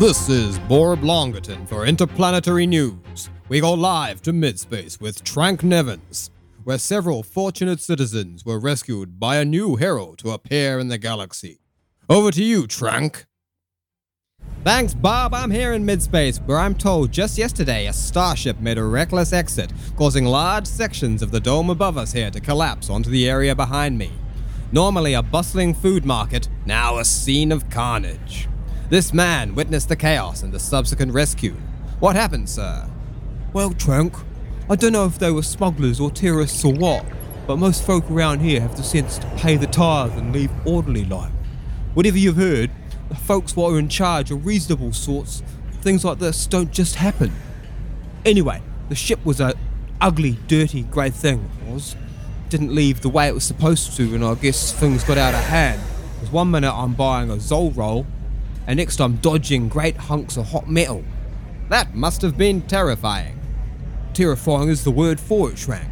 This is Borb Longerton for Interplanetary News. We go live to midspace with Trank Nevins, where several fortunate citizens were rescued by a new hero to appear in the galaxy. Over to you, Trank. Thanks, Bob. I'm here in midspace, where I'm told just yesterday a starship made a reckless exit, causing large sections of the dome above us here to collapse onto the area behind me. Normally a bustling food market, now a scene of carnage. This man witnessed the chaos and the subsequent rescue. What happened, sir? Well, Trank, I don't know if they were smugglers or terrorists or what, but most folk around here have the sense to pay the tithe and leave orderly like. Whatever you've heard, the folks what are in charge are reasonable sorts. Things like this don't just happen. Anyway, the ship was a ugly, dirty, grey thing, it was. Didn't leave the way it was supposed to, and I guess things got out of hand. Because one minute I'm buying a Zol roll, and next I'm dodging great hunks of hot metal. That must have been terrifying. Terrifying is the word for it, Trank.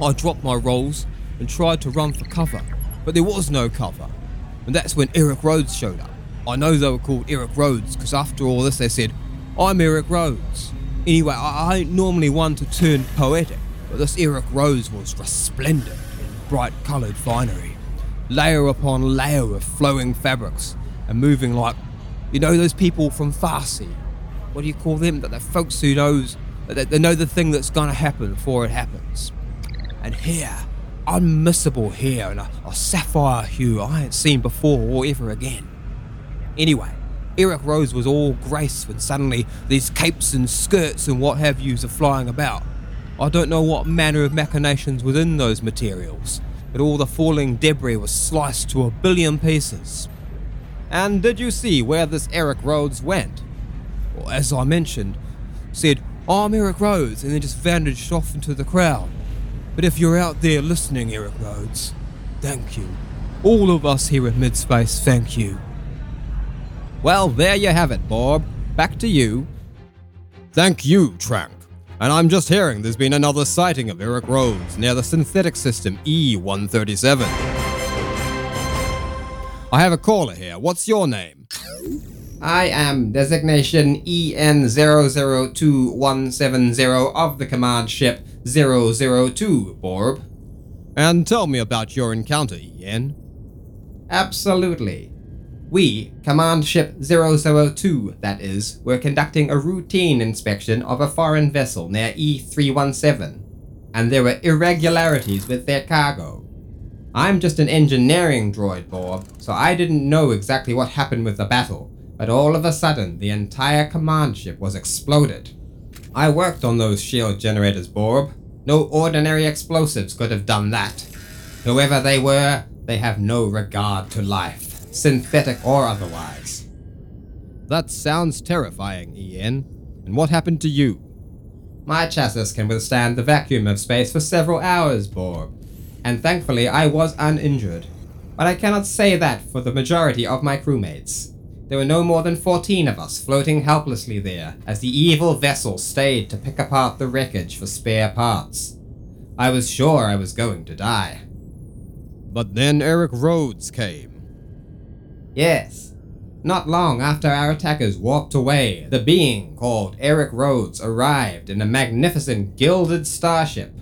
I dropped my rolls and tried to run for cover, but there was no cover. And that's when Eric Rhodes showed up. I know they were called Eric Rhodes because after all this they said, I'm Eric Rhodes. Anyway, I, ain't normally one to turn poetic, but this Eric Rhodes was resplendent in bright coloured finery. Layer upon layer of flowing fabrics and moving like you know those people from Farsi? What do you call them? That the folks who knows that they know the thing that's gonna happen before it happens. And hair, unmissable hair and a, a sapphire hue I ain't seen before or ever again. Anyway, Eric Rhodes was all grace when suddenly these capes and skirts and what have yous are flying about. I don't know what manner of machinations within those materials, but all the falling debris was sliced to a billion pieces. And did you see where this Eric Rhodes went? Well, as I mentioned, said, I'm Eric Rhodes, and then just vanished off into the crowd. But if you're out there listening, Eric Rhodes, thank you. All of us here at Midspace, thank you. Well, there you have it, Bob. Back to you. Thank you, Trank. And I'm just hearing there's been another sighting of Eric Rhodes near the synthetic system E137. I have a caller here. What's your name? I am designation EN002170 of the command ship 002, Borb. And tell me about your encounter, EN. Absolutely. We, Command Ship 002, that is, were conducting a routine inspection of a foreign vessel near E317, and there were irregularities with their cargo. I'm just an engineering droid, Bob, so I didn't know exactly what happened with the battle, but all of a sudden the entire command ship was exploded. I worked on those shield generators, Borb. No ordinary explosives could have done that. Whoever they were, they have no regard to life, synthetic or otherwise. That sounds terrifying, Ian. And what happened to you? My chassis can withstand the vacuum of space for several hours, Borb, and thankfully I was uninjured. But I cannot say that for the majority of my crewmates. There were no more than 14 of us floating helplessly there as the evil vessel stayed to pick apart the wreckage for spare parts. I was sure I was going to die. But then Eric Rhodes came. Yes. Not long after our attackers walked away, the being called Eric Rhodes arrived in a magnificent gilded starship.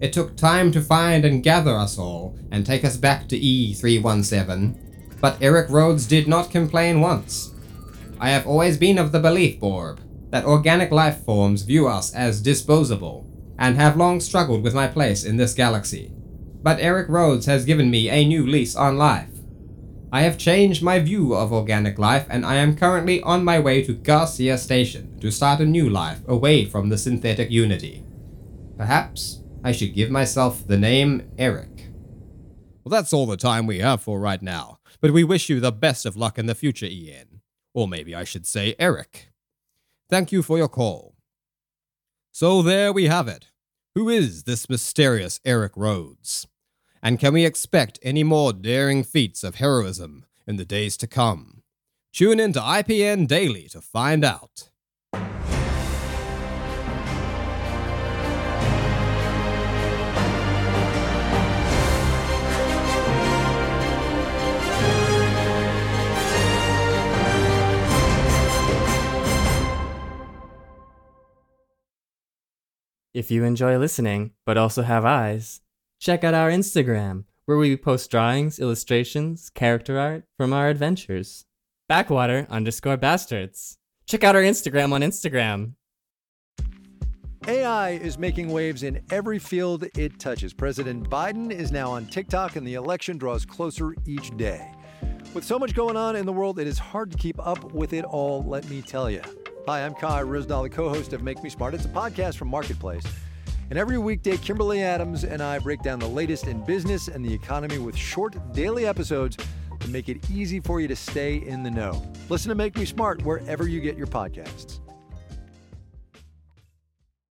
It took time to find and gather us all and take us back to E317, but Eric Rhodes did not complain once. I have always been of the belief, Borb, that organic life forms view us as disposable, and have long struggled with my place in this galaxy. But Eric Rhodes has given me a new lease on life. I have changed my view of organic life, and I am currently on my way to Garcia Station to start a new life away from the synthetic unity. Perhaps I should give myself the name Eric. Well, that's all the time we have for right now, but we wish you the best of luck in the future, Ian. Or maybe I should say Eric. Thank you for your call. So there we have it. Who is this mysterious Eric Rhodes? And can we expect any more daring feats of heroism in the days to come? Tune in to IPN Daily to find out. If you enjoy listening, but also have eyes, check out our Instagram, where we post drawings, illustrations, character art from our adventures. Backwater underscore bastards. Check out our Instagram on Instagram. AI is making waves in every field it touches. President Biden is now on TikTok, and the election draws closer each day. With so much going on in the world, it is hard to keep up with it all, let me tell you. Hi, I'm Kai Ryssdal, the co host of Make Me Smart. It's a podcast from Marketplace. And every weekday, Kimberly Adams and I break down the latest in business and the economy with short daily episodes to make it easy for you to stay in the know. Listen to Make Me Smart wherever you get your podcasts.